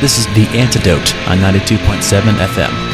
This is The Antidote on 92.7 FM.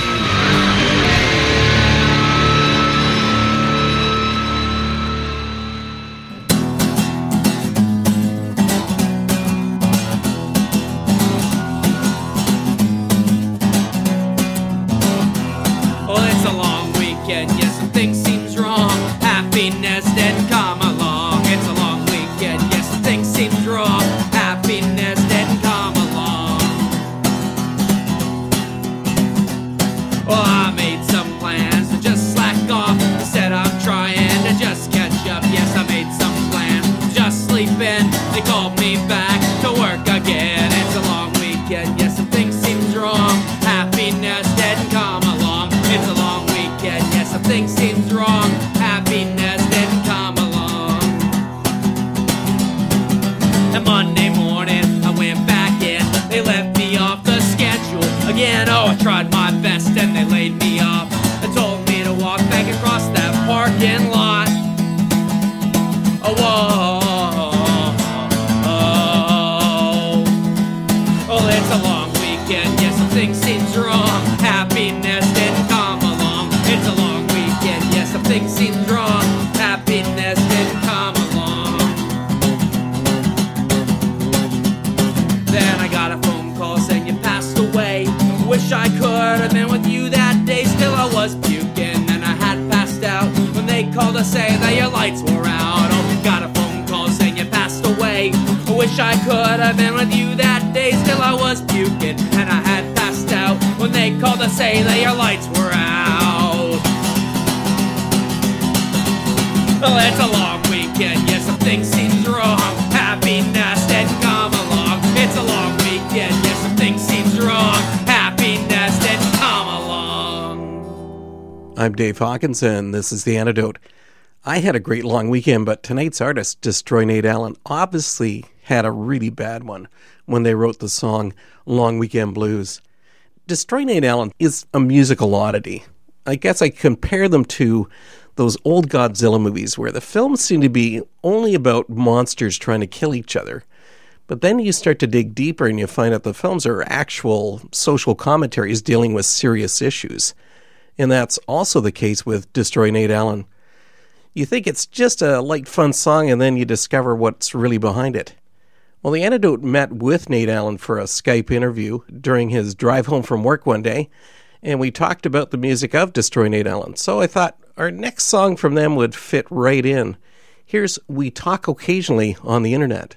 Wish I could have been with you that day. Still, I was puking and I had passed out when they called to say that your lights were out. Well, it's a long weekend, yes, something seems wrong. Happiness didn't come along. It's a long weekend, yes, something seems wrong. Happiness didn't come along. I'm Dave Hawkinson. This is The Antidote. I had a great long weekend, but tonight's artist, Destroy Nate Allen, obviously had a really bad one when they wrote the song Long Weekend Blues. Destroy Nate Allen is a musical oddity. I guess I compare them to those old Godzilla movies where the films seem to be only about monsters trying to kill each other. But then you start to dig deeper and you find out the films are actual social commentaries dealing with serious issues. And that's also the case with Destroy Nate Allen. You think it's just a light, fun song, and then you discover what's really behind it. Well, the antidote met with Nate Allen for a Skype interview during his drive home from work one day, and we talked about the music of Destroy Nate Allen. So I thought our next song from them would fit right in. Here's We Talk Occasionally on the Internet.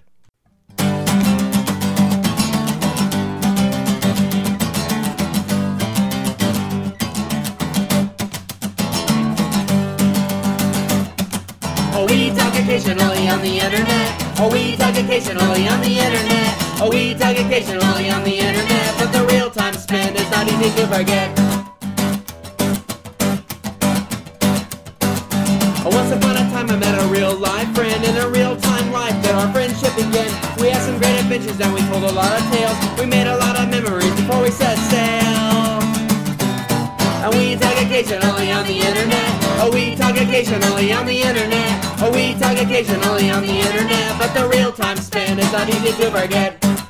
Oh, we talk occasionally on the internet. Oh, we talk occasionally on the internet. Oh, we talk occasionally on the internet. But the real time spent is not easy to forget. Oh, once upon a time I met a real life friend in a real time life that our friendship began. We had some great adventures and we told a lot of tales. We made a lot of memories before we set sail. And we talk occasionally on the internet. Oh, we talk occasionally on the internet. Oh, we talk occasionally on the internet. But the real time span is not easy to forget.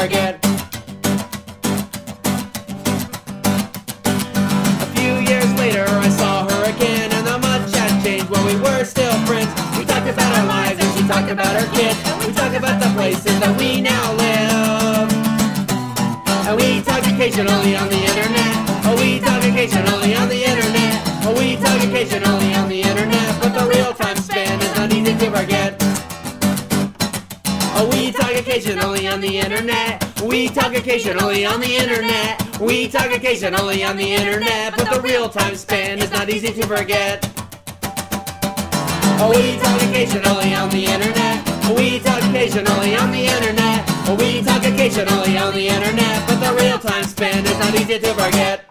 Forget. A few years later, I saw her again, and not much had changed when we were still friends. We talked about our lives, and she talked about her kids. and We talked about the places that we now live. And we talk occasionally internet. We talk occasionally on the internet. We talk occasionally on the internet. But the real time span is not easy to forget. Oh, we talk occasionally on the internet. We talk occasionally on the internet. We talk occasionally on the internet. But the real time span is not easy to forget.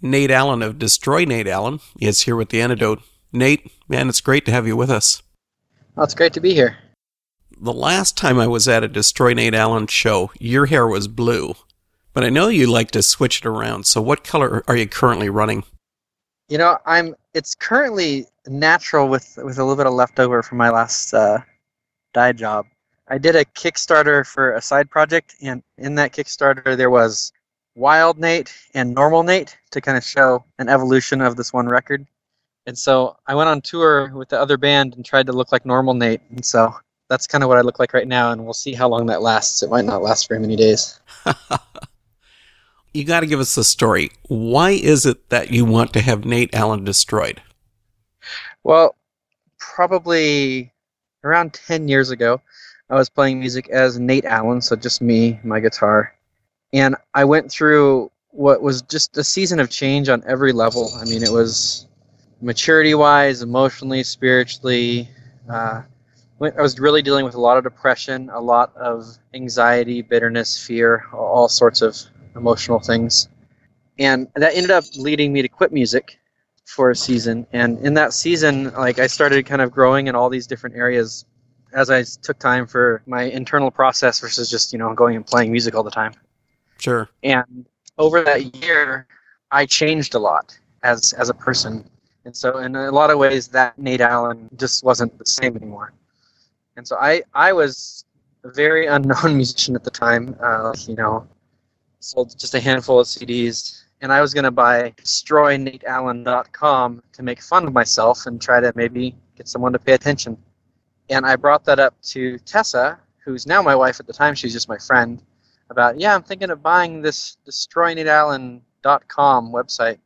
Nate Allen of Destroy Nate Allen is here with the antidote. Nate, man, it's great to have you with us. Well, it's great to be here. The last time I was at a Destroy Nate Allen show, your hair was blue. But I know you like to switch it around, so what color are you currently running? You know, I'm. It's currently natural with with a little bit of leftover from my last uh, dye job. I did a Kickstarter for a side project, and in that Kickstarter there was Wild Nate and Normal Nate to kind of show an evolution of this one record. And so I went on tour with the other band and tried to look like Normal Nate, and so that's kind of what I look like right now, and we'll see how long that lasts. It might not last very many days. you got to give us the story. Why is it that you want to have Nate Allen destroyed? Well, probably around 10 years ago, I was playing music as Nate Allen, so just me, my guitar. And I went through what was just a season of change on every level. I mean, it was maturity wise, emotionally, spiritually. Uh, I was really dealing with a lot of depression, a lot of anxiety, bitterness, fear, all sorts of emotional things. And that ended up leading me to quit music for a season. And in that season, like I started kind of growing in all these different areas as I took time for my internal process versus just, you know, going and playing music all the time. Sure. And over that year, I changed a lot as as a person. And so in a lot of ways that Nate Allen just wasn't the same anymore. And so I I was a very unknown musician at the time. Uh, you know, sold just a handful of CDs, and I was to buy destroynateallen.com to make fun of myself and try to maybe get someone to pay attention. And I brought that up to Tessa, who's now my wife at the time, she's just my friend, about, yeah, I'm thinking of buying this destroynateallen.com website.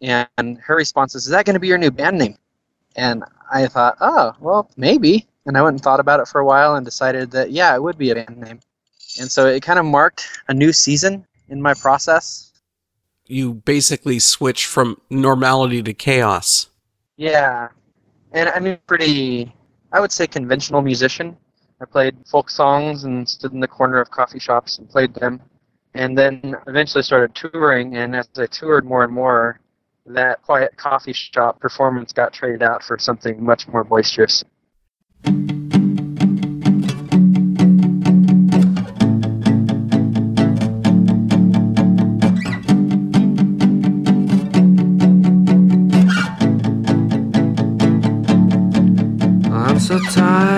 And her response is, is that going to be your new band name? And I thought, oh, well, maybe. And I went and thought about it for a while and decided that, yeah, it would be a band name. And so it kind of marked a new season in my process. You basically switch from normality to chaos. Yeah. And I'm a pretty, I would say, conventional musician. I played folk songs and stood in the corner of coffee shops and played them. And then eventually started touring. And as I toured more and more, that quiet coffee shop performance got traded out for something much more boisterous. I'm so tired,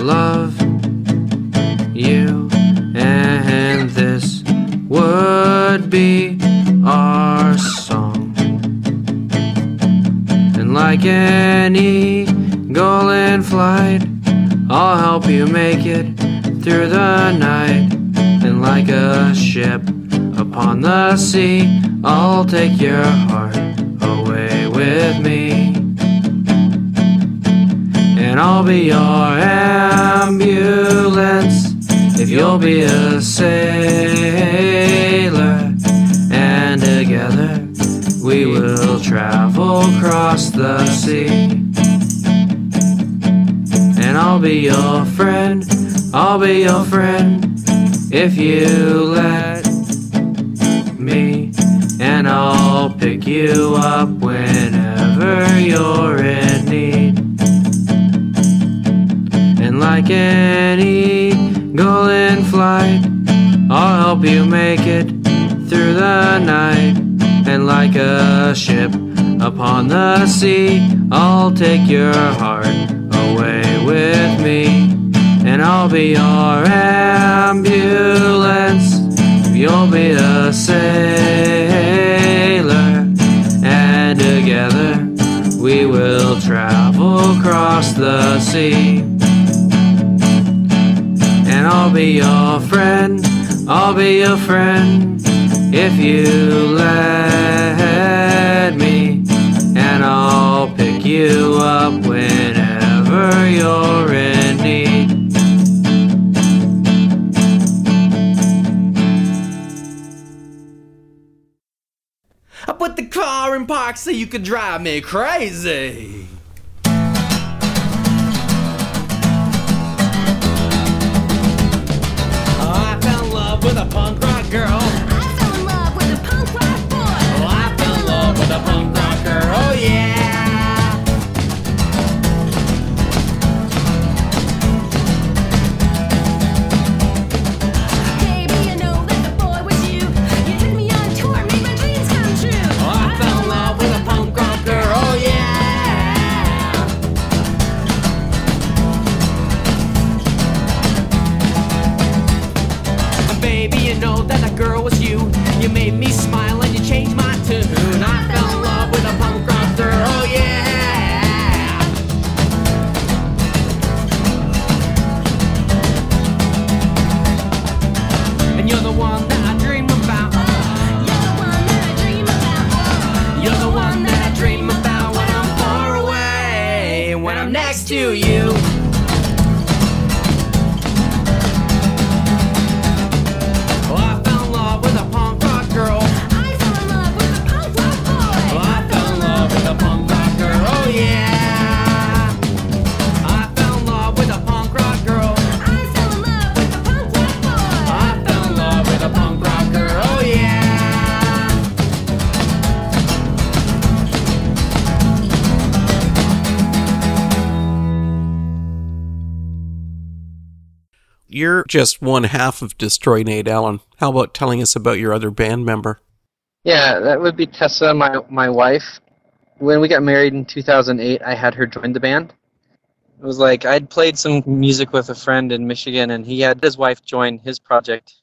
love you, and this would be our song. And like an eagle in flight, I'll help you make it through the night. And like a ship upon the sea, I'll take your heart away with me. And I'll be your ambulance if you'll be a sailor. And together we will travel across the sea. And I'll be your friend, I'll be your friend if you let me. And I'll pick you up whenever you're in need. Like an eagle in flight, I'll help you make it through the night. And like a ship upon the sea, I'll take your heart away with me. And I'll be your ambulance. You'll be a sailor. And together we will travel across the sea. I'll be your friend, I'll be your friend if you let me. And I'll pick you up whenever you're in need. I put the car in park so you could drive me crazy. A punk rock girl. Just one half of Destroy Nate Allen. How about telling us about your other band member? Yeah, that would be Tessa, my my wife. When we got married in 2008, I had her join the band. It was like I'd played some music with a friend in Michigan, and he had his wife join his project,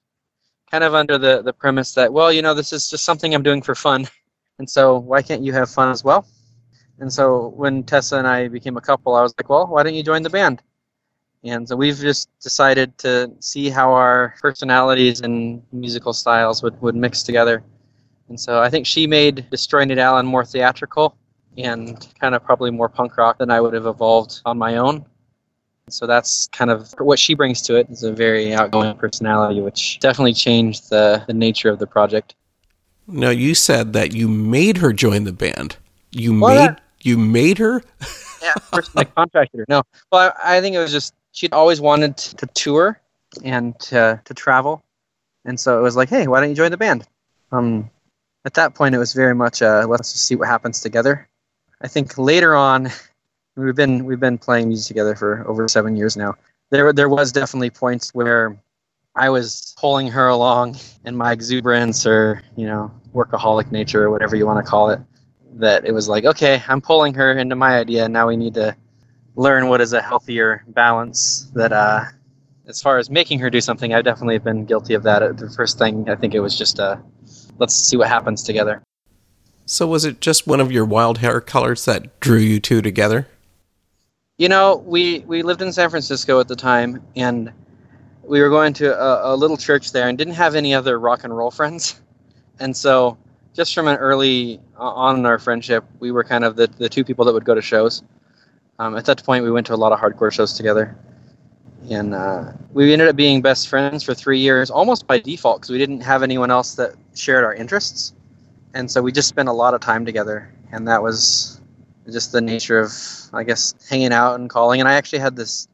kind of under the the premise that, well, you know, this is just something I'm doing for fun, and so why can't you have fun as well? And so when Tessa and I became a couple, I was like, well, why don't you join the band? And so we've just decided to see how our personalities and musical styles would, would mix together. And so I think she made Destroy Nate Allen more theatrical and kind of probably more punk rock than I would have evolved on my own. So that's kind of what she brings to it is a very outgoing personality, which definitely changed the, the nature of the project. No, you said that you made her join the band. You Well, made that- you made her. Yeah, first I contracted her. No, well, I, I think it was just she'd always wanted to tour and to, to travel, and so it was like, hey, why don't you join the band? Um, at that point, it was very much uh, let's just see what happens together. I think later on, we've been we've been playing music together for over seven years now. There there was definitely points where I was pulling her along in my exuberance or you know workaholic nature or whatever you want to call it that it was like, okay, I'm pulling her into my idea. Now we need to learn what is a healthier balance. That, uh, as far as making her do something, I've definitely been guilty of that. The first thing, I think it was just, uh, let's see what happens together. So was it just one of your wild hair colors that drew you two together? You know, we we lived in San Francisco at the time, and we were going to a, a little church there, and didn't have any other rock and roll friends, and so just from an early on in our friendship, we were kind of the the two people that would go to shows. Um, at that point, we went to a lot of hardcore shows together, and uh, we ended up being best friends for three years, almost by default, because we didn't have anyone else that shared our interests, and so we just spent a lot of time together, and that was just the nature of I guess hanging out and calling. And I actually had this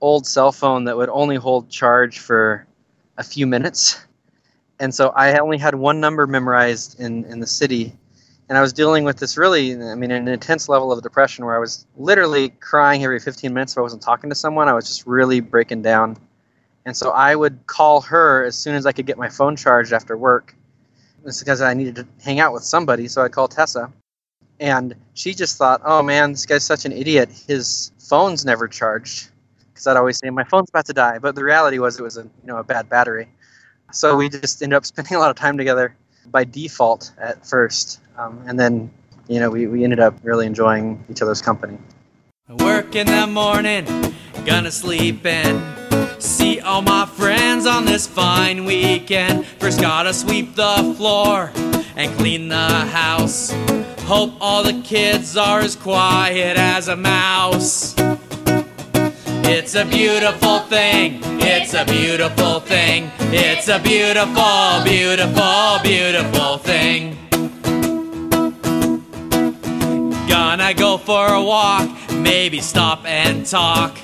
old cell phone that would only hold charge for a few minutes, and so I only had one number memorized in in the city, and I was dealing with this really, I mean, an intense level of depression where I was literally crying every 15 minutes if I wasn't talking to someone. I was just really breaking down, and so I would call her as soon as I could get my phone charged after work. It's because I needed to hang out with somebody, so I'd call Tessa, and she just thought, "Oh man, this guy's such an idiot. His phone's never charged." Because I'd always say, "My phone's about to die," but the reality was it was a you know a bad battery. So we just ended up spending a lot of time together by default at first, um, and then you know we, we ended up really enjoying each other's company. Work in the morning, gonna sleep in. See all my friends on this fine weekend. First, gotta sweep the floor and clean the house. Hope all the kids are as quiet as a mouse. It's a beautiful thing. It's a beautiful thing. It's a beautiful, beautiful, beautiful thing. Gonna go for a walk, maybe stop and talk.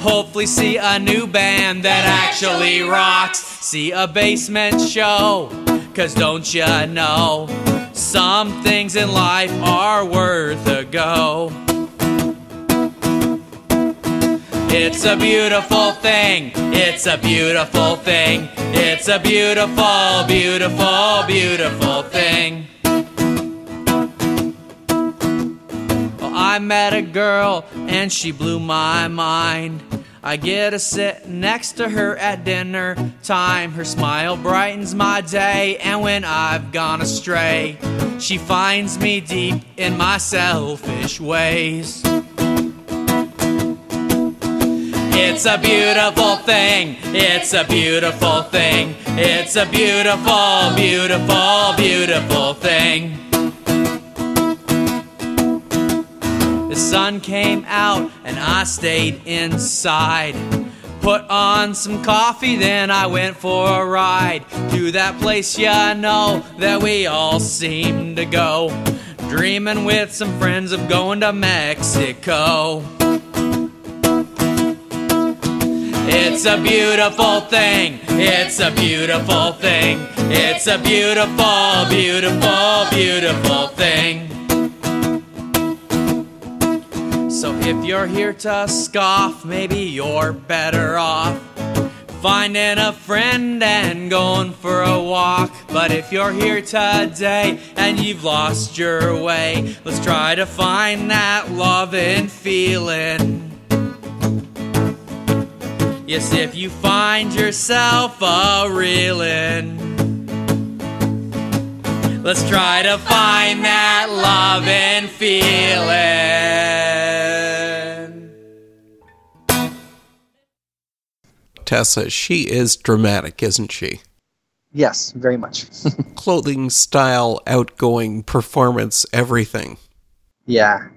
Hopefully, see a new band that actually rocks. See a basement show, cause don't ya know? Some things in life are worth a go. It's a beautiful thing. It's a beautiful thing. It's a beautiful, beautiful, beautiful thing. I met a girl and she blew my mind. I get to sit next to her at dinner time. Her smile brightens my day, and when I've gone astray, she finds me deep in my selfish ways. It's a beautiful thing. It's a beautiful thing. It's a beautiful, beautiful, beautiful thing. Sun came out and I stayed inside. Put on some coffee, then I went for a ride to that place you know that we all seem to go. Dreaming with some friends of going to Mexico. It's a beautiful thing. It's a beautiful thing. It's a beautiful, beautiful, beautiful thing. So if you're here to scoff, maybe you're better off finding a friend and going for a walk. But if you're here today and you've lost your way, let's try to find that love and feeling. Yes, if you find yourself a reeling, let's try to find that love and feeling. Tessa, she is dramatic, isn't she? Yes, very much. Clothing, style, outgoing, performance, everything. yeah,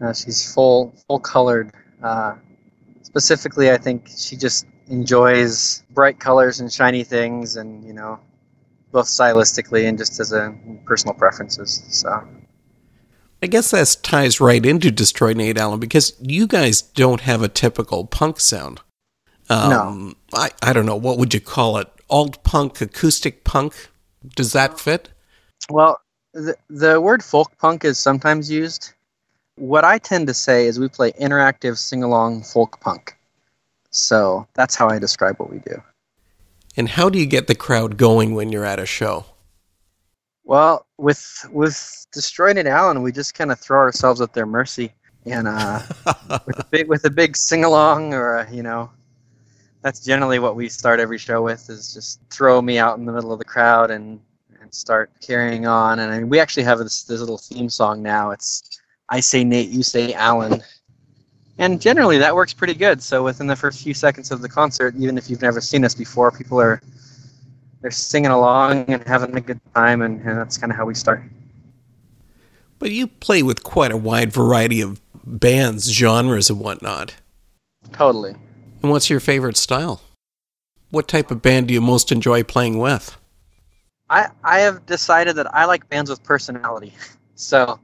uh, she's full full colored. Uh, specifically, I think she just enjoys bright colors and shiny things, and you know, both stylistically and just as a personal preferences. So I guess that ties right into Destroy Nate Allen because you guys don't have a typical punk sound. Um, I, I don't know. What would you call it? Alt punk, acoustic punk? Does that fit? Well, the, the word folk punk is sometimes used. What I tend to say is we play interactive sing along folk punk. So that's how I describe what we do. And how do you get the crowd going when you're at a show? Well, with with Destroy Nate Allen, we just kind of throw ourselves at their mercy, and uh, with a big with a big sing along, or a, you know, that's generally what we start every show with. Is just throw me out in the middle of the crowd and and start carrying on. And I mean, we actually have this this little theme song now. It's I say Nate, you say Allen, and generally that works pretty good. So within the first few seconds of the concert, even if you've never seen us before, people are they're singing along and having a good time, and, and that's kind of how we start. But you play with quite a wide variety of bands, genres, and whatnot. Totally. And what's your favorite style? What type of band do you most enjoy playing with? I I have decided that I like bands with personality. So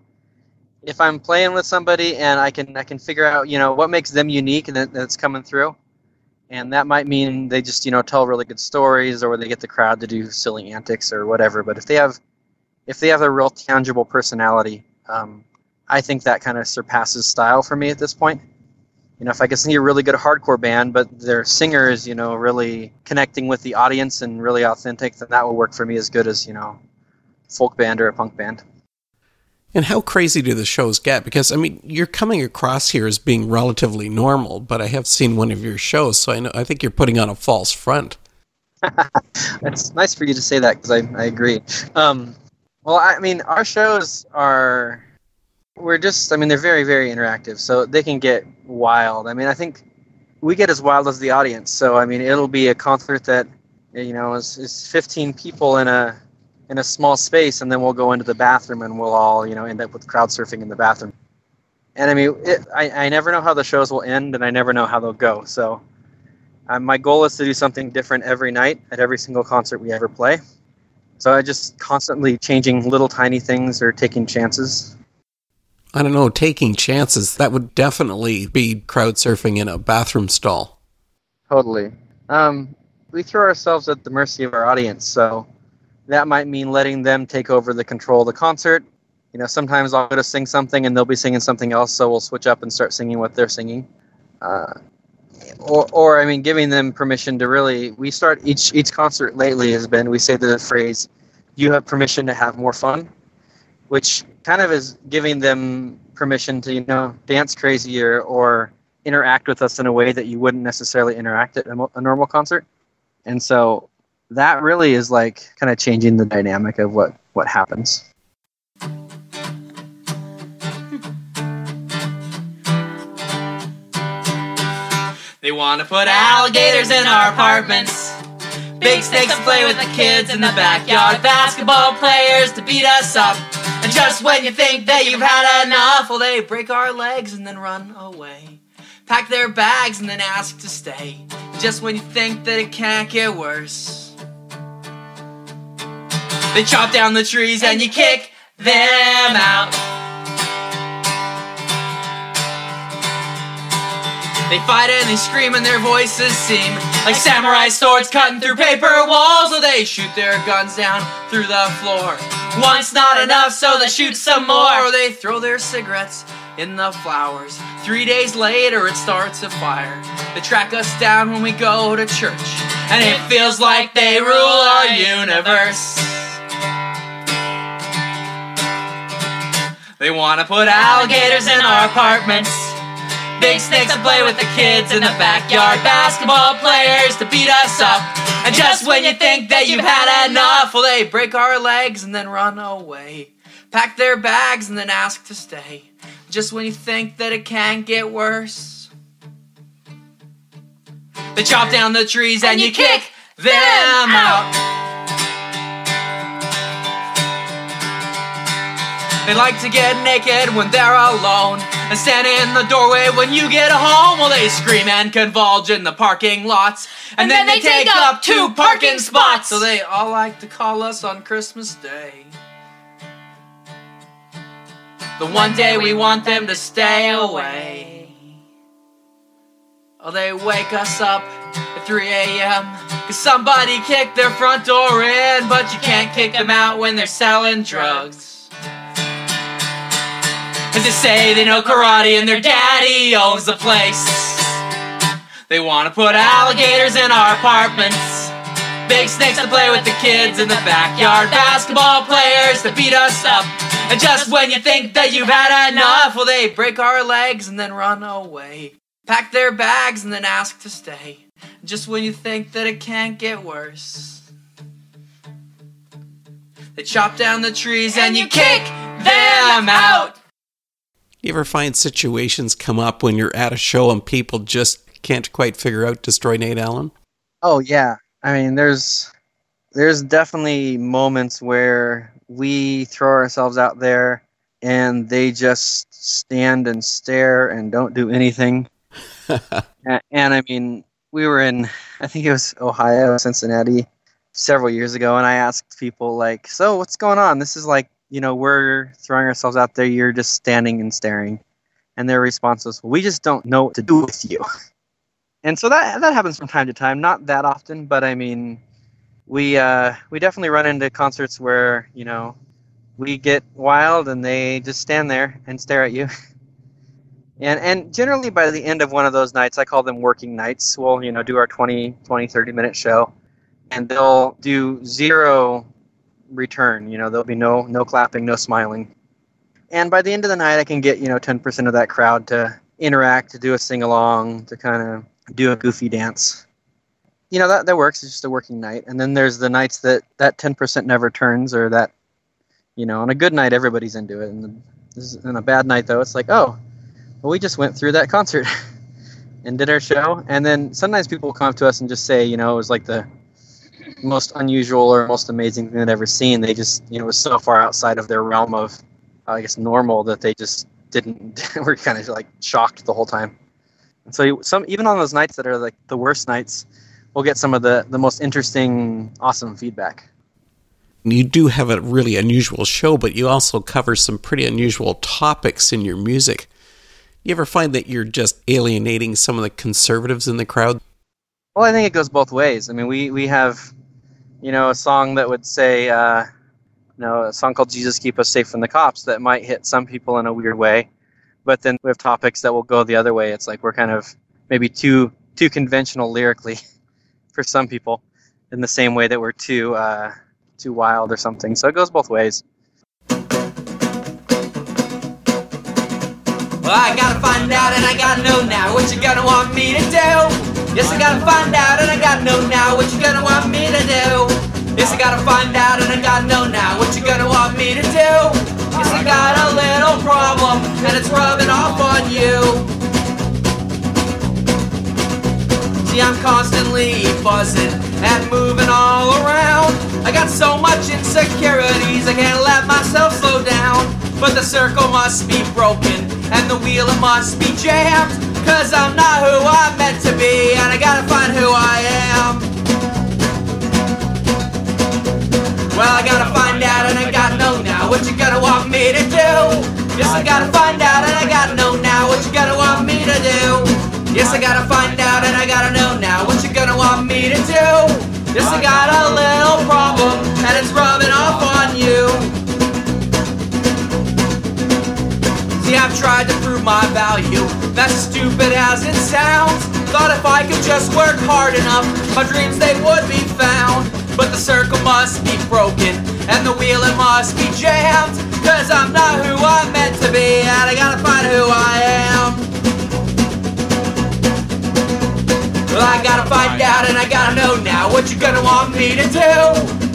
if I'm playing with somebody and I can I can figure out you know what makes them unique and that, that's coming through, and that might mean they just you know tell really good stories or they get the crowd to do silly antics or whatever. But if they have if they have a real tangible personality, um, I think that kind of surpasses style for me at this point. You know, if I could see a really good hardcore band, but their singer is, you know, really connecting with the audience and really authentic, then that would work for me as good as, you know, folk band or a punk band. And how crazy do the shows get? Because I mean, you're coming across here as being relatively normal, but I have seen one of your shows, so I know I think you're putting on a false front. It's nice for you to say that because I, I agree. Um, well, I mean, our shows are we're just I mean they're very very interactive, so they can get wild. I mean, I think we get as wild as the audience. So I mean, it'll be a concert that you know is, is 15 people in a in a small space, and then we'll go into the bathroom and we'll all you know end up with crowd surfing in the bathroom. And I mean, it, I I never know how the shows will end, and I never know how they'll go. So. Uh, my goal is to do something different every night at every single concert we ever play. So I just constantly changing little tiny things or taking chances. I don't know, taking chances. That would definitely be crowd surfing in a bathroom stall. Totally. Um, we throw ourselves at the mercy of our audience, so that might mean letting them take over the control of the concert. You know, sometimes I'll go to sing something and they'll be singing something else, so we'll switch up and start singing what they're singing. Uh, or, or I mean, giving them permission to really. We start each each concert lately has been we say the phrase, "You have permission to have more fun," which kind of is giving them permission to you know dance crazier or interact with us in a way that you wouldn't necessarily interact at a, normal concert. And so that really is like kind of changing the dynamic of what what happens. They want to put alligators in our apartments. Big snakes to play with the kids in the backyard. Basketball players to beat us up. Just when you think that you've had enough, well, they break our legs and then run away. Pack their bags and then ask to stay. Just when you think that it can't get worse, they chop down the trees and you kick them out. They fight and they scream and their voices seem like samurai swords cutting through paper walls. So they shoot their guns down through the floor. Once not enough, so they shoot some more. Or they throw their cigarettes in the flowers. Three days later, it starts a fire. They track us down when we go to church. And it feels like they rule our universe. They wanna put alligators in our apartments. Big snakes to play with the kids in the backyard. Basketball players to beat us up. And just when you think that you've had enough, well, they break our legs and then run away. Pack their bags and then ask to stay. Just when you think that it can't get worse, they chop down the trees and, you kick them out. They like to get naked when they're alone and stand in the doorway when you get home. Well, they scream and convulge in the parking lots, and, then, they, take up two parking spots. So they all like to call us on Christmas Day. The one day we want them to stay away. Oh, they wake us up at 3 a.m. Cause somebody kicked their front door in, but you can't kick them out when they're selling drugs. They say they know karate and their daddy owns the place. They wanna put alligators in our apartments. Big snakes to play with the kids in the backyard. Basketball players to beat us up. And just when you think that you've had enough, well, they break our legs and then run away. Pack their bags and then ask to stay. Just when you think that it can't get worse. They chop down the trees and, you kick them out. You ever find situations come up when you're at a show and people just can't quite figure out Destroy Nate Allen? Oh yeah, I mean, there's there's definitely moments where we throw ourselves out there and they just stand and stare and don't do anything. and, and I mean, we were in I think it was Ohio, Cincinnati, several years ago, and I asked people like, "So what's going on? This is like." You know, we're throwing ourselves out there. You're just standing and staring, and their response was, "We just don't know what to do with you." and so that that happens from time to time. Not that often, but I mean, we uh, we definitely run into concerts where you know we get wild and they just stand there and stare at you. And and generally by the end of one of those nights, I call them working nights. We'll you know do our 20, 20 30 minute show, and they'll do zero return. You know there'll be no no clapping, no smiling. And by the end of the night, I can get you know ten percent of that crowd to interact, to do a sing along, to kind of do a goofy dance. You know that that works. It's just a working night. And then there's the nights that that ten percent never turns, or that you know on a good night everybody's into it, and on a bad night though, it's like oh well, we just went through that concert and did our show. And then sometimes people come up to us and just say, you know, it was like the most unusual or most amazing thing they'd ever seen. They just, you know, was so far outside of their realm of, uh, I guess, normal that they just didn't, were kind of like shocked the whole time. And so some, even on those nights that are like the worst nights, we'll get some of the, the most interesting, awesome feedback. You do have a really unusual show, but you also cover some pretty unusual topics in your music. You ever find that you're just alienating some of the conservatives in the crowd? Well, I think it goes both ways. I mean, we, we have, you know, a song that would say, uh, you know, a song called Jesus Keep Us Safe from the Cops that might hit some people in a weird way. But then we have topics that will go the other way. It's like we're kind of maybe too too conventional lyrically for some people in the same way that we're too uh, too wild or something. So it goes both ways. Well, I gotta find out and I gotta know now what you gonna want me to do. Yes, I gotta find out and I gotta know now what you gonna want me to do. Yes, I gotta find out and I gotta know now what you gonna want me to do. Yes, I got a little problem and it's rubbing off on you. See, I'm constantly buzzing and moving all around. I got so much insecurities, I can't let myself slow down. But the circle must be broken and the wheel it must be jammed. Cause I'm not who I'm meant to be, and I gotta find who I am. Well, I gotta find out and I gotta know now what you gonna want me to do. Yes, I gotta find out and I gotta know now what you gonna want me to do. Yes, I gotta find out and I gotta know now what you gonna want me to do. Yes, I got a little problem and it's rubbing off on you. See, I've tried to prove my value. That's stupid as it sounds. Thought if I could just work hard enough, my dreams they would be found. But the circle must be broken, and the wheel it must be jammed. Cause I'm not who I'm meant to be, and I gotta find who I am. Well, I gotta find out, and I gotta know now what you're gonna want me to do.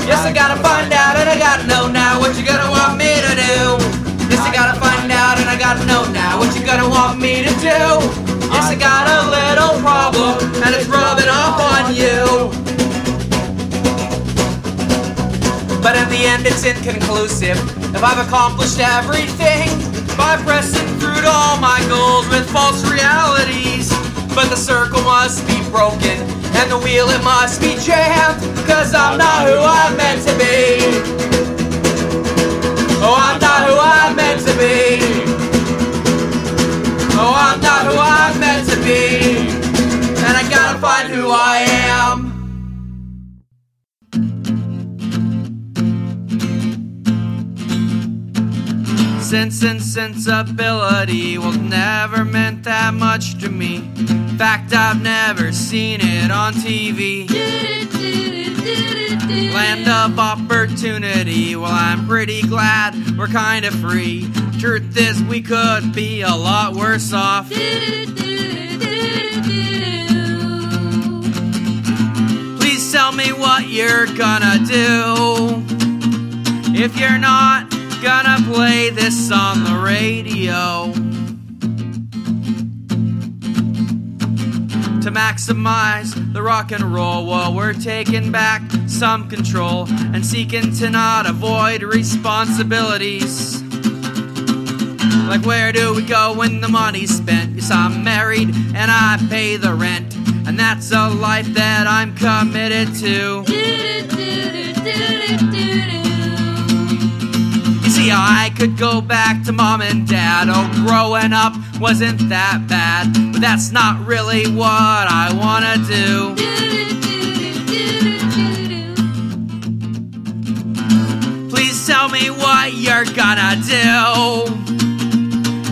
Yes, I gotta find out, and I gotta know now what you're gonna want me to do. Yes, I gotta find out and I gotta know now what you gonna want me to do. Yes, I got a little problem and it's rubbing off on you. But in the end, it's inconclusive. If I've accomplished everything by pressing through to all my goals with false realities. But the circle must be broken and the wheel it must be jammed. Cause I'm not who I'm meant to be. Oh, I'm not who I'm meant to be. Oh, I'm not who I'm meant to be. And I gotta find who I am. Sense and sensibility well never meant that much to me. Fact, I've never seen it on TV. Land of opportunity, well, I'm pretty glad we're kinda free. Truth is, we could be a lot worse off. Please tell me what you're gonna do. If you're not gonna play this on the radio. To maximize the rock and roll while we're taking back some control and seeking to not avoid responsibilities. Like, where do we go when the money's spent? Yes, I'm married and I pay the rent, and that's a life that I'm committed to. You see, I could go back to mom and dad. Oh, growing up wasn't that bad, but that's not really what I wanna do. Please tell me what you're gonna do.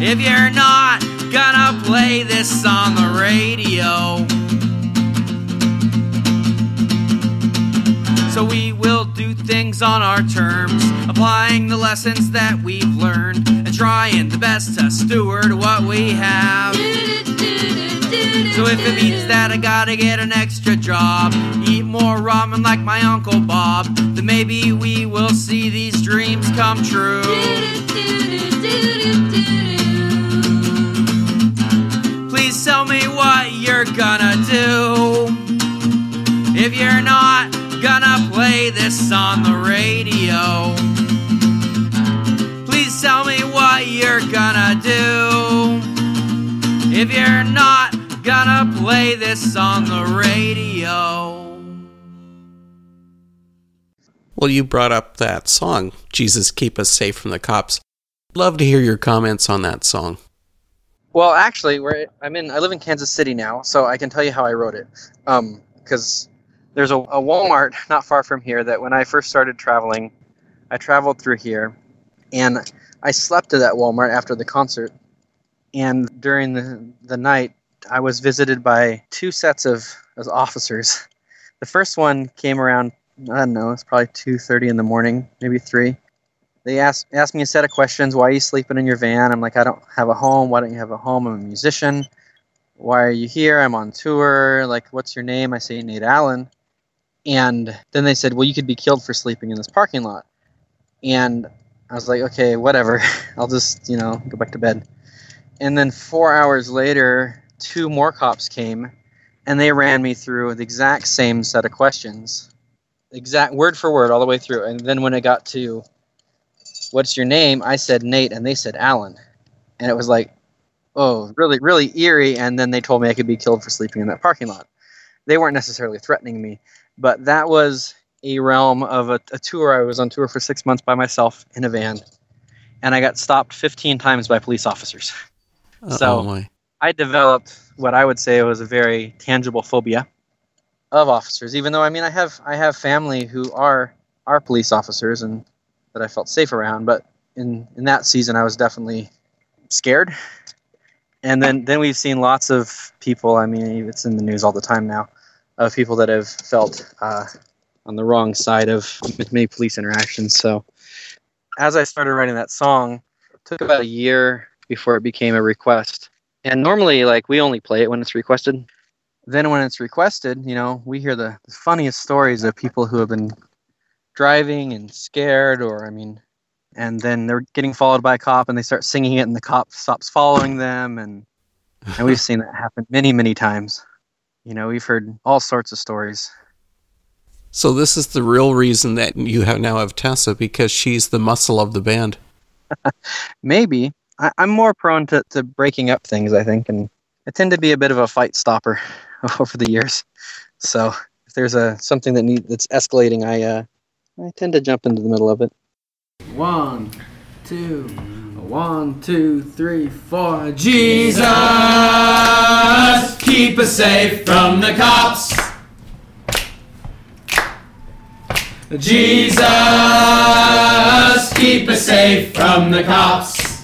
If you're not gonna play this on the radio. So we will do things on our terms, applying the lessons that we've learned, and trying the best to steward what we have. So if it means that I gotta get an extra job, eat more ramen like my Uncle Bob, then maybe we will see these dreams come true. Please tell me what you're gonna do. If you're not gonna play this on the radio, please tell me what you're gonna do. If you're not gonna play this on the radio. Well, you brought up that song, Jesus Keep Us Safe from the Cops. Love to hear your comments on that song. Well, actually, we're, I'm in. I live in Kansas City now, so I can tell you how I wrote it. Um, because there's a, a Walmart not far from here that when I first started traveling, I traveled through here, and I slept at that Walmart after the concert. And during the the night, I was visited by two sets of, of officers. The first one came around. I don't know. It's probably two thirty in the morning, maybe three they asked asked me a set of questions. Why are you sleeping in your van? I'm like, I don't have a home. Why don't you have a home? I'm a musician. Why are you here? I'm on tour. Like, what's your name? I say Nate Allen. And then they said, well, you could be killed for sleeping in this parking lot. And I was like, okay, whatever. I'll just, you know, go back to bed. And then four hours later, two more cops came, and they ran me through the exact same set of questions, exact word for word all the way through. And then when it got to what's your name? I said Nate, and they said Allen. And it was like, oh, really, really eerie. And then they told me I could be killed for sleeping in that parking lot. They weren't necessarily threatening me, but that was a realm of a, a tour. I was on tour for six months by myself in a van, and I got stopped 15 times by police officers. So- oh my. I developed what I would say was a very tangible phobia of officers. Even though I mean I have I have family who are are police officers and that I felt safe around, but in in that season I was definitely scared. And then then we've seen lots of people. I mean it's in the news all the time now of people that have felt uh, on the wrong side of many police interactions. So as I started writing that song, it took about a year before it became a request. And normally, like we only play it when it's requested. Then, when it's requested, you know, we hear the, the funniest stories of people who have been driving and scared, or I mean, and then they're getting followed by a cop, and they start singing it, and the cop stops following them, and and we've seen that happen many, many times. You know, we've heard all sorts of stories. So this is the real reason that you have now have Tessa because she's the muscle of the band. Maybe I, I'm more prone to, to breaking up things, I think, and I tend to be a bit of a fight stopper over the years. So if there's a something that need that's escalating, I uh, I tend to jump into the middle of it. One, two, one, two, three, four. Jesus, keep us safe from the cops. Jesus, keep us safe from the cops.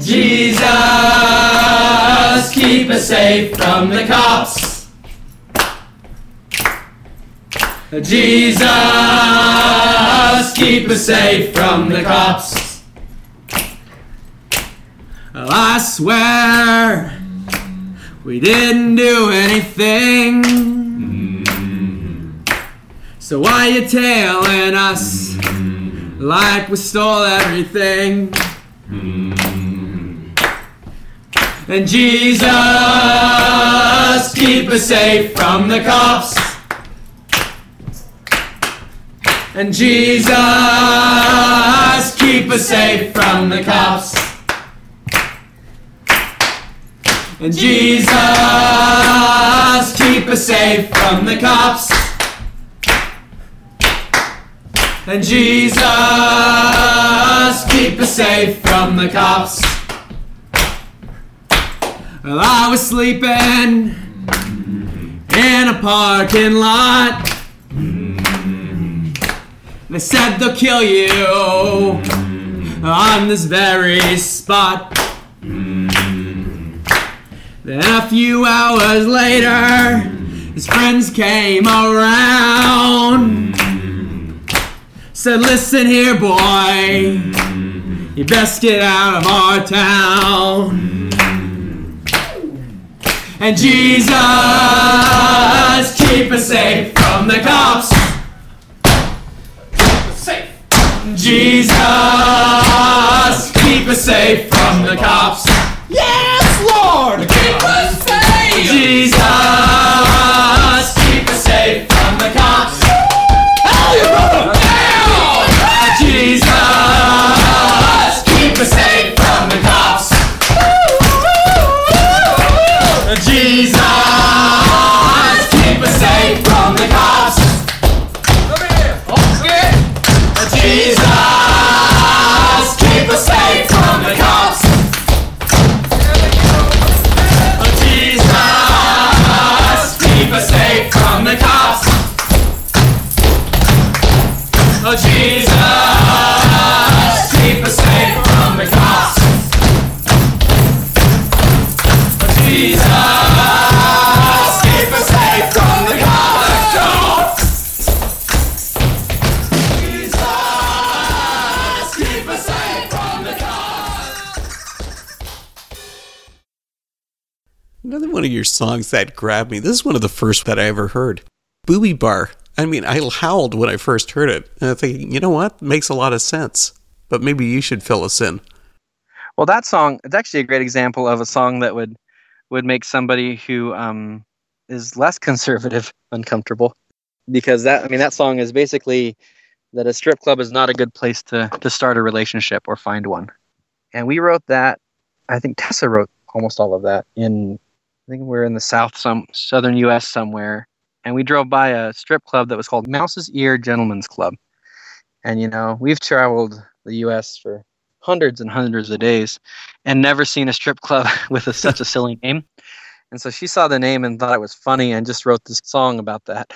Jesus, keep us safe from the cops. Jesus, keep us safe from the cops. Well, I swear we didn't do anything. So why you tailing us like we stole everything? And Jesus, keep us safe from the cops. And Jesus, keep us safe from the cops. And Jesus, keep us safe from the cops. And Jesus, keep us safe from the cops. Well, I was sleeping in a parking lot. They said they'll kill you on this very spot. Then a few hours later, his friends came around. Said, listen here, boy, you best get out of our town. And Jesus, keep us safe from the cops. Jesus, keep us safe from the cops. Yes, Lord, keep us safe. Jesus, one of your songs that grabbed me. This is one of the first that I ever heard. Booby Bar. I mean, I howled when I first heard it. And I think, you know what? Makes a lot of sense. But maybe you should fill us in. Well, that song it's actually a great example of a song that would would make somebody who um, is less conservative uncomfortable, because that I mean that song is basically that a strip club is not a good place to to start a relationship or find one, and we wrote that. I think Tessa wrote almost all of that in. I think we're in the south, some southern U.S. somewhere, and we drove by a strip club that was called Mouse's Ear Gentlemen's Club, and you know we've traveled the U.S. for hundreds and hundreds of days and never seen a strip club with a, such a silly name. And so she saw the name and thought it was funny and just wrote this song about that.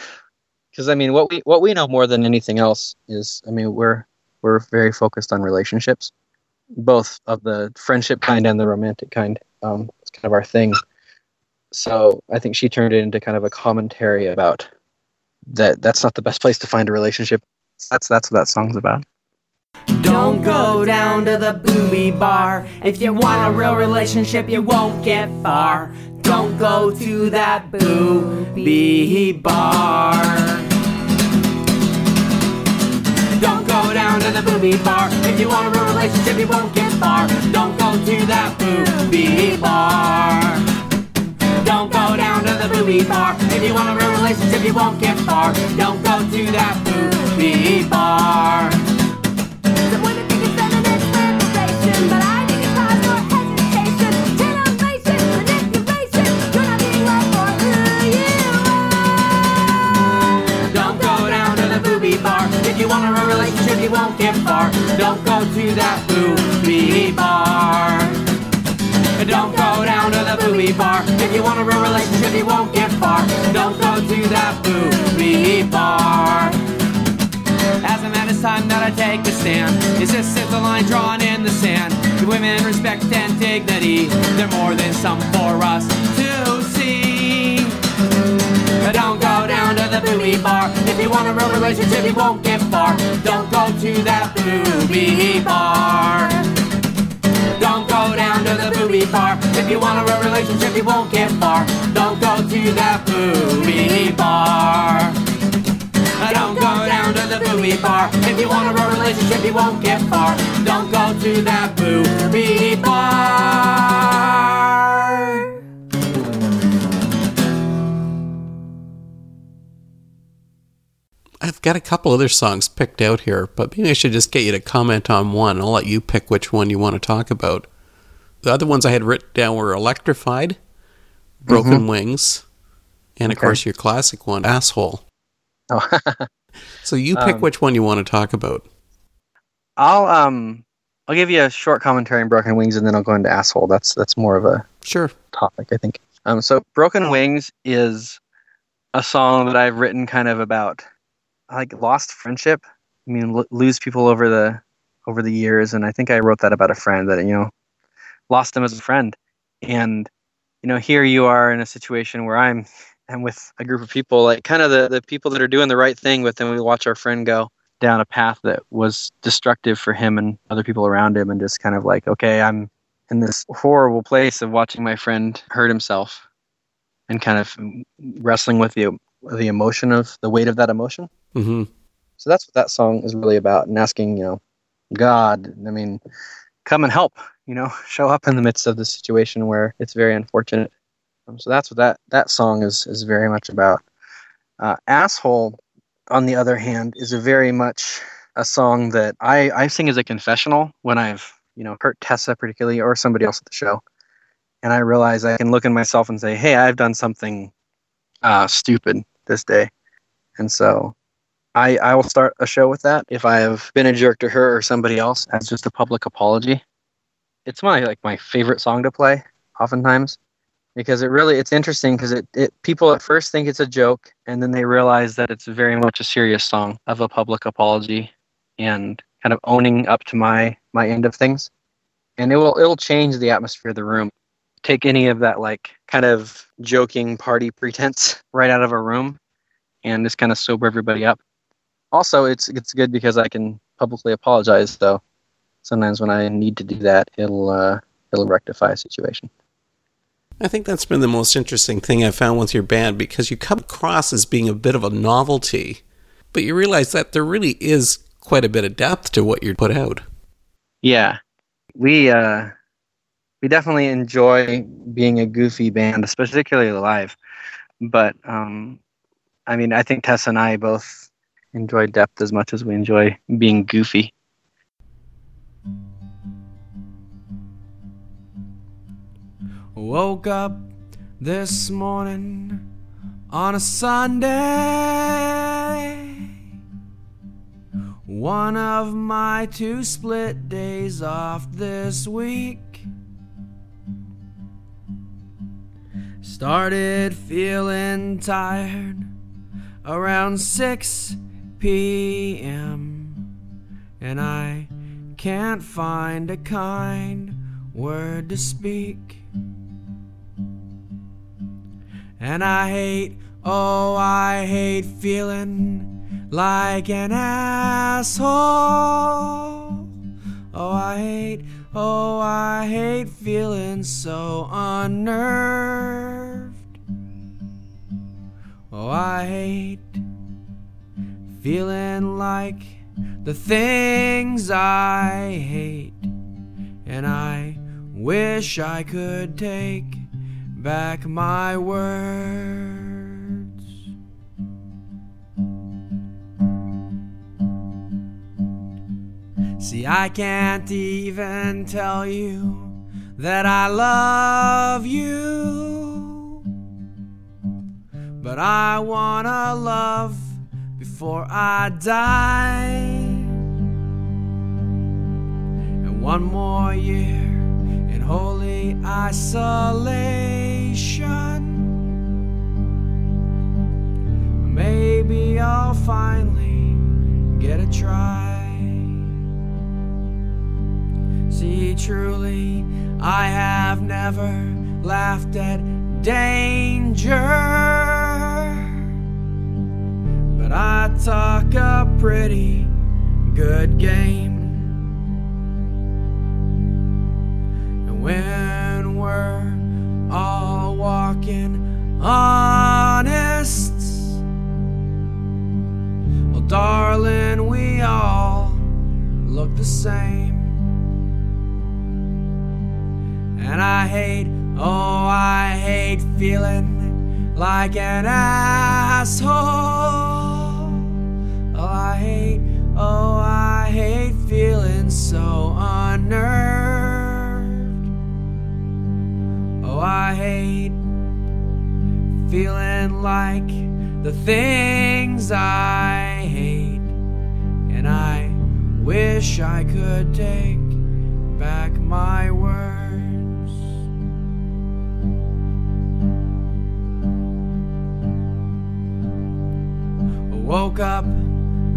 Because I mean, what we what we know more than anything else is, I mean, we're we're very focused on relationships, both of the friendship kind and the romantic kind. Um, it's kind of our thing. So I think she turned it into kind of a commentary about that. That's not the best place to find a relationship. That's that's what that song's about. Don't go down to the booby bar. If you want a real relationship, you won't get far. Don't go to that booby bar. Don't go down to the booby bar. If you want a real relationship, you won't get far. Don't go to that booby bar. Don't go down to the booby bar. If you want a real relationship, you won't get far. Don't go to that booby bar. Some women think it's feminist liberation, but I think it's cause for hesitation, manipulation. You're not being loved for who you are. Don't go down to the booby bar. If you want a real relationship, you won't get far. Don't go to that booby bar. Don't go down to the booby bar. If you want a real relationship, you won't get far. Don't go to that booby bar. As a man, it's time that I take a stand. This is the line drawn in the sand? Give women respect and dignity. They're more than some for us to see. But Don't go down to the booby bar. If you want a real relationship, you won't get far. Don't go to that booby bar. Go down to the booby bar. If you want a real relationship, you won't get far. Don't go to that booby bar. Don't go down to the booby bar. If you want a real relationship, you won't get far. Don't go to that booby bar. I've got a couple other songs picked out here, but maybe I should just get you to comment on one. I'll let you pick which one you want to talk about. The other ones I had written down were Electrified, Broken Wings, and of Okay. course your classic one, Asshole. Oh, So you pick Um, which one you want to talk about. I'll um I'll give you a short commentary on Broken Wings and then I'll go into asshole. That's that's more of a Sure. topic, I think. Um, so Broken Wings is a song that I've written kind of about like lost friendship. I mean, l- lose people over the over the years, and I think I wrote that about a friend that you know lost them as a friend, and you know here you are in a situation where I'm and with a group of people like kind of the the people that are doing the right thing, but then we watch our friend go down a path that was destructive for him and other people around him, and just kind of like okay, I'm in this horrible place of watching my friend hurt himself and kind of wrestling with the the emotion of the weight of that emotion. Mm-hmm. So that's what that song is really about and asking, you know, God, I mean, come and help, you know, show up in the midst of the situation where it's very unfortunate. Um, so that's what that that song is is very much about. Uh, Asshole, on the other hand, is a very much a song that I I sing as a confessional when I've you know hurt Tessa particularly or somebody else at the show, and I realize I can look in myself and say, hey, I've done something uh, stupid this day, and so I I will start a show with that if I have been a jerk to her or somebody else as just a public apology. It's my like my favorite song to play oftentimes because it really it's interesting because it, it people at first think it's a joke and then they realize that it's very much a serious song of a public apology and kind of owning up to my my end of things. And it will it'll change the atmosphere of the room. Take any of that like kind of joking party pretense right out of a room and just kind of sober everybody up. Also it's it's good because i can publicly apologize though sometimes when i need to do that it'll uh it'll rectify a situation I think that's been the most interesting thing I've found with your band because you come across as being a bit of a novelty, but you realize that there really is quite a bit of depth to what you put out. Yeah, we uh, we definitely enjoy being a goofy band, especially particularly live. But um, I mean, I think Tessa and I both enjoy depth as much as we enjoy being goofy. Woke up this morning on a Sunday. One of my two split days off this week. Started feeling tired around 6 p.m. And I can't find a kind word to speak. And I hate, oh, I hate feeling like an asshole. Oh, I hate, oh, I hate feeling so unnerved. Oh, I hate feeling like the things I hate. And I wish I could take back my words. See, I can't even tell you that I love you. But I wanna love before I die. And one more year holy isolation. Maybe I'll finally get a try. See, truly, I have never laughed at danger. But I talk a pretty good game. When we're all walking honest, well, darling, we all look the same. And I hate, oh, I hate feeling like an asshole. Oh, I hate, oh, I hate feeling so. Feeling like the things I hate. And I wish I could take back my words. I woke up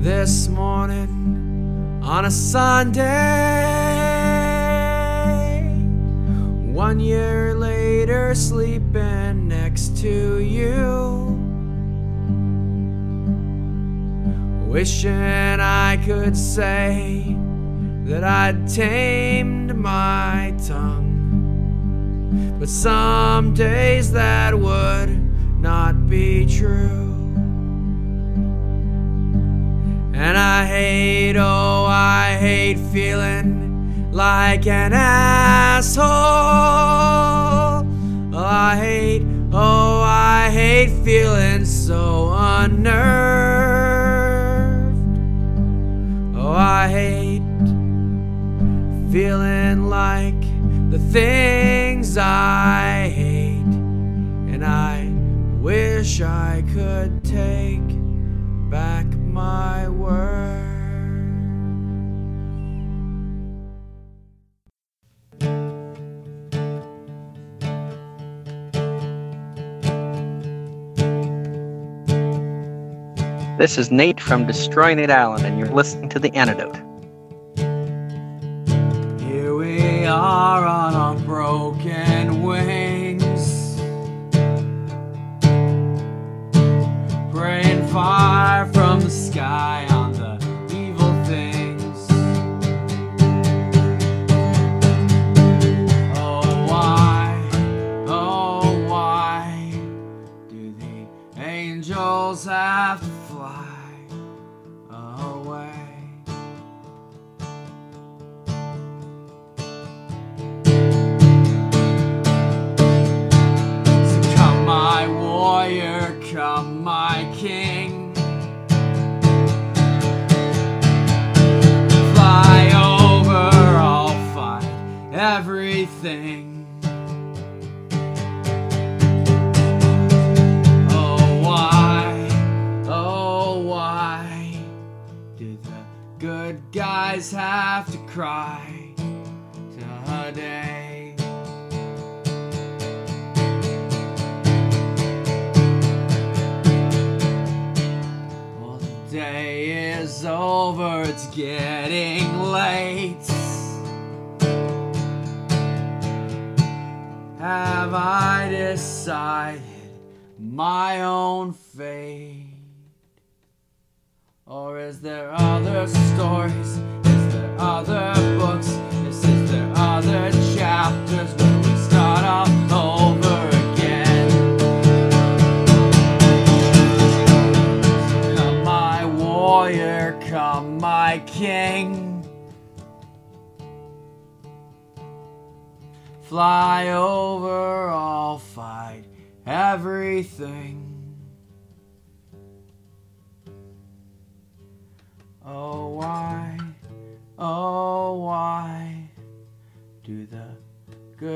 this morning on a Sunday. One year later, sleeping next to you. Wishing I could say that I'd tamed my tongue. But some days that would not be true. And I hate, oh, I hate feeling like an asshole. Oh, I hate, oh, I hate feeling so unnerved. Oh, I hate feeling like the things I hate. And I wish I could This is Nate from Destroy Nate Allen, and you're listening to The Antidote. Here we are on our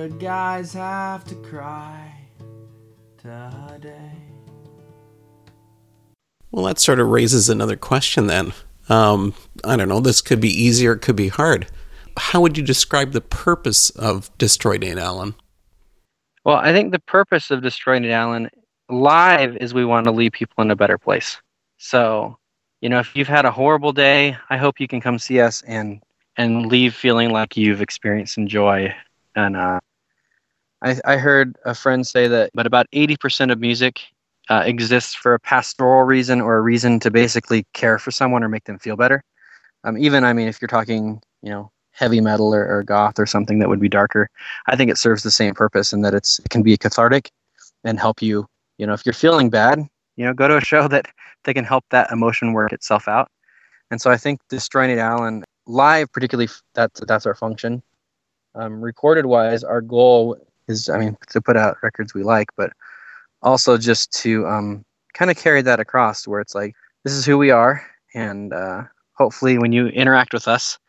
good guys have to cry today? Well, that sort of raises another question then. Um, I don't know, this could be easy or it could be hard. How would you describe the purpose of Destroy Nate Allen? Well, I think the purpose of Destroy Nate Allen live is we want to leave people in a better place. So, you know, if you've had a horrible day, I hope you can come see us and and leave feeling like you've experienced some joy. And uh, I, I heard a friend say that, but about eighty percent of music uh, exists for a pastoral reason or a reason to basically care for someone or make them feel better. Um, even, I mean, if you're talking, you know, heavy metal or, or goth or something that would be darker, I think it serves the same purpose in that it's it can be cathartic and help you. You know, if you're feeling bad, you know, go to a show that they can help that emotion work itself out. And so I think Destroy Nate Allen live, particularly, that's that's our function. Um, recorded wise, our goal is, I mean, to put out records we like, but also just to um, kind of carry that across, where it's like this is who we are, and uh, hopefully, when you interact with us,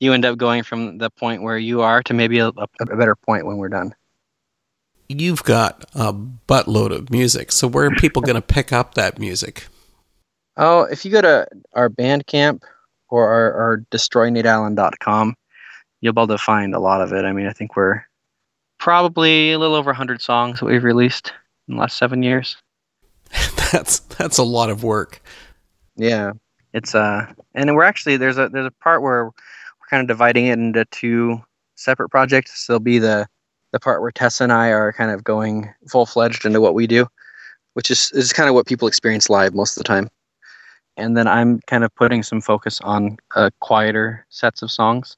you end up going from the point where you are to maybe a, a, better point when we're done. You've got a buttload of music, so where are people going to pick up that music? Oh, if you go to our Bandcamp or our, our destroynateallen.com, you'll be able to find a lot of it. I mean, I think we're probably a little over 100 songs that we've released in the last seven years. That's that's a lot of work. Yeah, it's uh, and we're actually there's a there's a part where we're kind of dividing it into two separate projects. So there'll be the the part where Tessa and I are kind of going full fledged into what we do, which is is kind of what people experience live most of the time. And then I'm kind of putting some focus on uh, quieter sets of songs,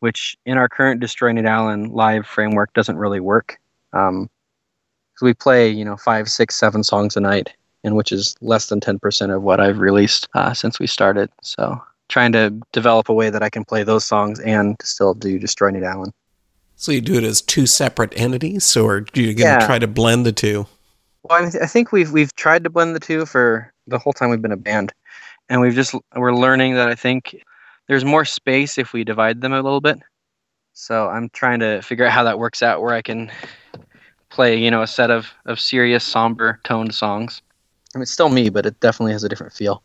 which in our current Destroy Nate Allen live framework doesn't really work. Um, we play, you know, five, six, seven songs a night, and which is less than 10% of what I've released uh, since we started. So trying to develop a way that I can play those songs and still do Destroy Nate Allen. So you do it as two separate entities, or do you Yeah. try to blend the two? Well, I, th- I think we've we've tried to blend the two for the whole time we've been a band, and we've just we're learning that I think there's more space if we divide them a little bit. So I'm trying to figure out how that works out, where I can play, you know, a set of of serious, somber toned songs. I mean, it's still me, but it definitely has a different feel.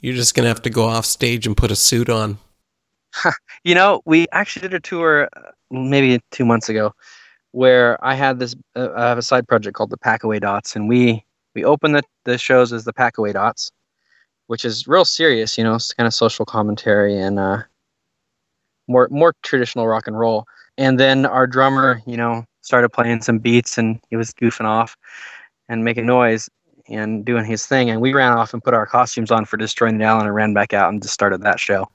You're just gonna have to go off stage and put a suit on. You know, we actually did a tour uh, maybe two months ago where I had this. Uh, I have a side project called the Packaway Dots, and we we open the the shows as the Packaway Dots, which is real serious. You know, it's kind of social commentary and uh, more more traditional rock and roll. And then our drummer, you know, started playing some beats, and he was goofing off and making noise and doing his thing. And we ran off and put our costumes on for Destroy Nate Allen and ran back out and just started that show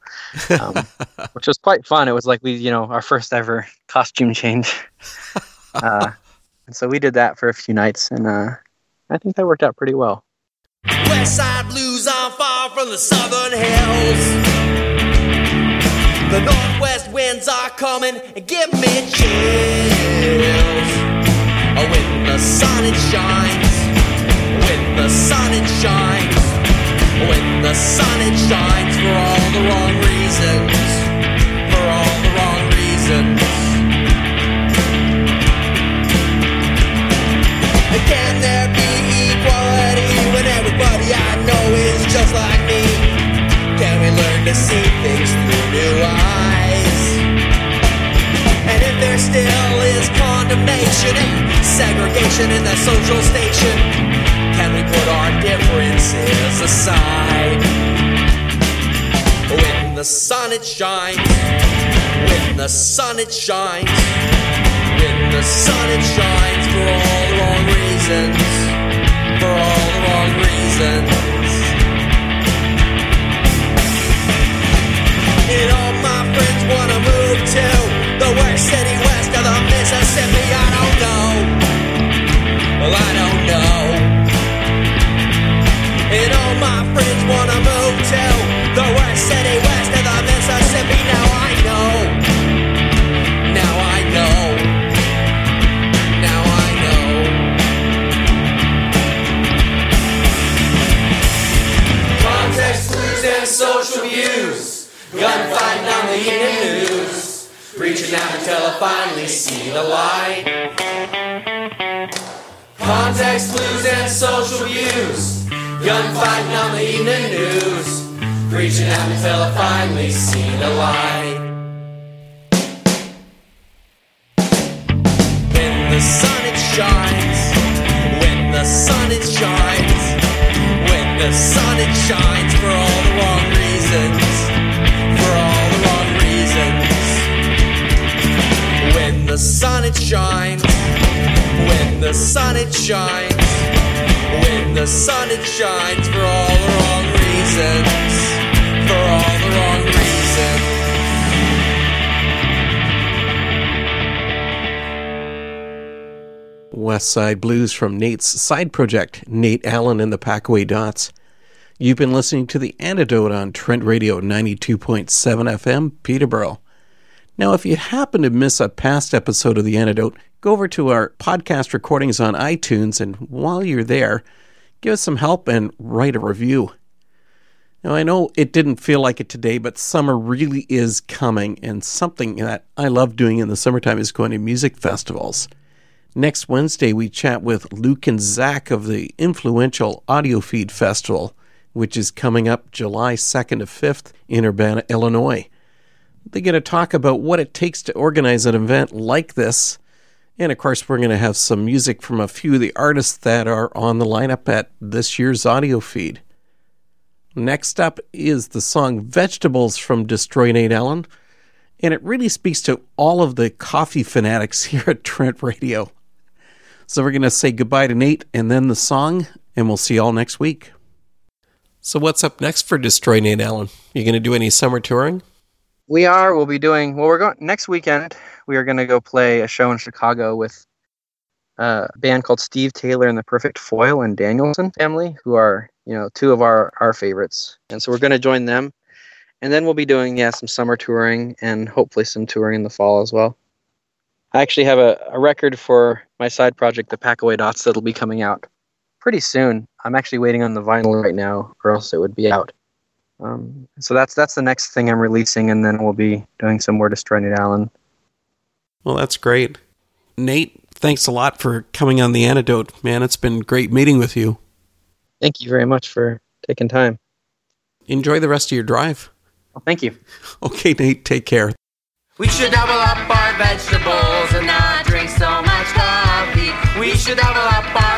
um, which was quite fun. It was like we, you know, our first ever costume change. uh, and so we did that for a few nights, and uh, I think that worked out pretty well. West side blues on from the southern hills. The northwest winds are coming and give me chills. Oh, when the sun it shines, when the sun it shines, when the sun and segregation in the social station, can we put our differences aside? When the sun it shines, when the sun it shines. When the sun it shines for all the wrong reasons, for all the wrong reasons. And all my friends wanna move to the worst city the Mississippi. I don't know. Well, I don't know. And all my friends wanna move to the city west of the Mississippi. Now I know. Now I know. Now I know. Context clues and social views. Gunfighting on the news. Reaching out until I finally see the light. Context clues and social views. Gunfighting on the evening news. Reaching out until I finally see the light. Sun it shines, when the sun it shines for all the wrong reasons, for all the wrong reasons. West Side Blues from Nate's side project, Nate Allen and the Packaway Dots. You've been listening to The Antidote on Trent Radio 92.7 FM, Peterborough. Now, if you happen to miss a past episode of The Antidote, go over to our podcast recordings on iTunes, and while you're there, give us some help and write a review. Now, I know it didn't feel like it today, but summer really is coming, and something that I love doing in the summertime is going to music festivals. Next Wednesday, we chat with Luke and Zach of the influential AudioFeed Festival which is coming up July 2nd to 5th in Urbana, Illinois. They're going to talk about what it takes to organize an event like this. And of course, we're going to have some music from a few of the artists that are on the lineup at this year's AudioFeed. Next up is the song Vegetables from Destroy Nate Allen. And it really speaks to all of the coffee fanatics here at Trent Radio. So we're going to say goodbye to Nate and then the song, and we'll see you all next week. So, what's up next for Destroy Nate Allen? You going to do any summer touring? We are. We'll be doing. Well, we're going next weekend. We are going to go play a show in Chicago with uh, a band called Steve Taylor and the Perfect Foil and Danielson family, who are you know two of our our favorites. And so we're going to join them, and then we'll be doing yeah some summer touring and hopefully some touring in the fall as well. I actually have a, a record for my side project, the Packaway Dots, that'll be coming out pretty soon. I'm actually waiting on the vinyl right now, or else it would be out. Um, so that's that's the next thing I'm releasing, and then we'll be doing some more Destroy Nate Allen. Well, that's great. Nate, thanks a lot for coming on The Antidote. Man, it's been great meeting with you. Thank you very much for taking time. Enjoy the rest of your drive. Well, thank you. Okay, Nate, take care. We should double up our vegetables and not drink so much coffee. We should double up our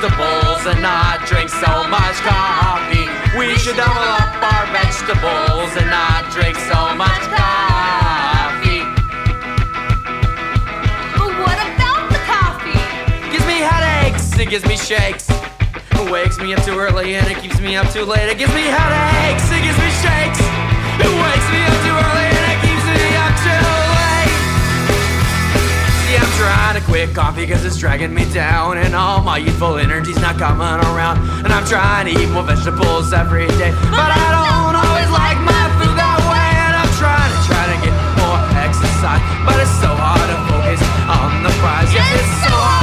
vegetables and not drink so much coffee. We should double up our vegetables and not drink so much coffee. But what about the coffee? Gives me headaches, it gives me shakes. It wakes me up too early and it keeps me up too late. It gives me headaches, it gives me shakes. It wakes me up too early trying to quit coffee because it's dragging me down and all my youthful energy's not coming around. And I'm trying to eat more vegetables every day, but I don't always like my food that way. And I'm trying to try to get more exercise, but it's so hard to focus on the prize. Yes, it's so hard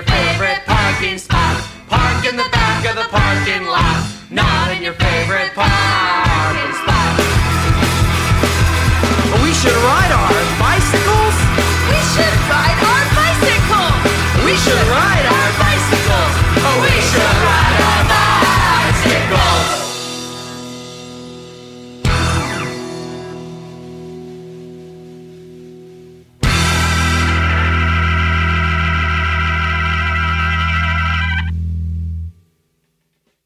your favorite parking spot. Park in the back of the parking lot, not in your favorite parking spot. We should ride our bicycles. We should ride our bicycles. We should ride our bicycles. Oh, we should ride.